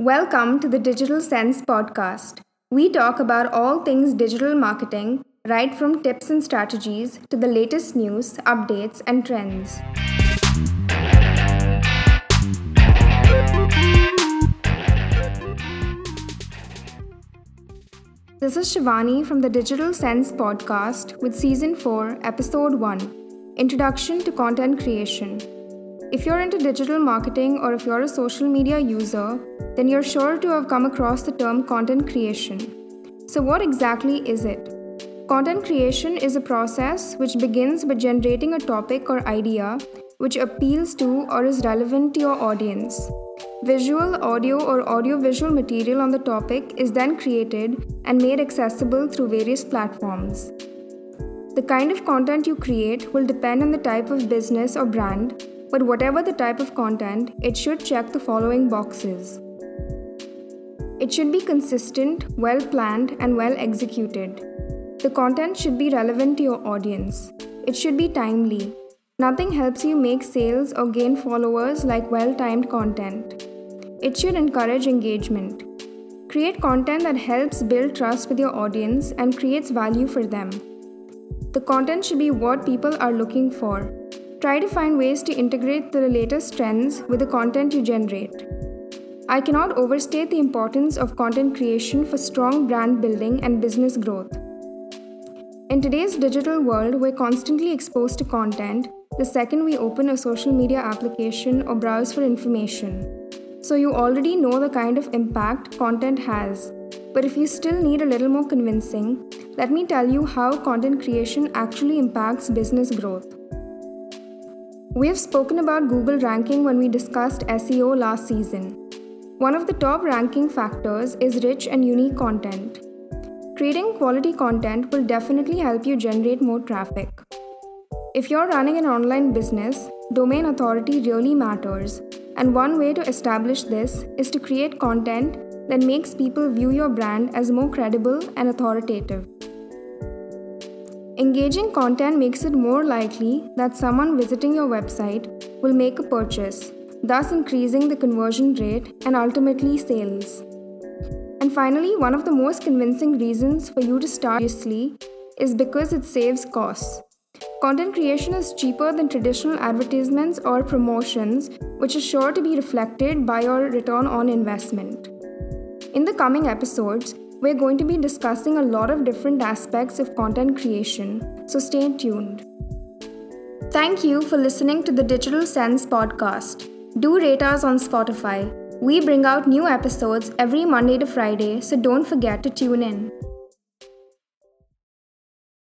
Welcome to the Digital Sense podcast. We talk about all things digital marketing, right from tips and strategies to the latest news, updates, and trends. This is Shivani from the Digital Sense podcast with season 4, episode 1 Introduction to Content Creation. If you're into digital marketing or if you're a social media user, then you're sure to have come across the term content creation. So, what exactly is it? Content creation is a process which begins by generating a topic or idea which appeals to or is relevant to your audience. Visual, audio, or audiovisual material on the topic is then created and made accessible through various platforms. The kind of content you create will depend on the type of business or brand but whatever the type of content, it should check the following boxes. It should be consistent, well planned, and well executed. The content should be relevant to your audience. It should be timely. Nothing helps you make sales or gain followers like well timed content. It should encourage engagement. Create content that helps build trust with your audience and creates value for them. The content should be what people are looking for, Try to find ways to integrate the latest trends with the content you generate. I cannot overstate the importance of content creation for strong brand building and business growth. In today's digital world, we're constantly exposed to content the second we open a social media application or browse for information. So, you already know the kind of impact content has. But if you still need a little more convincing, let me tell you how content creation actually impacts business growth. We have spoken about Google ranking when we discussed SEO last season. One of the top ranking factors is rich and unique content. Creating quality content will definitely help you generate more traffic. If you're running an online business, domain authority really matters, and one way to establish this is to create content that makes people view your brand as more credible and authoritative. Engaging content makes it more likely that someone visiting your website will make a purchase, thus increasing the conversion rate and ultimately sales. And finally, one of the most convincing reasons for you to start seriously is because it saves costs. Content creation is cheaper than traditional advertisements or promotions, which is sure to be reflected by your return on investment. In the coming episodes, we're going to be discussing a lot of different aspects of content creation, so stay tuned. Thank you for listening to the Digital Sense podcast. Do rate us on Spotify. We bring out new episodes every Monday to Friday, so don't forget to tune in.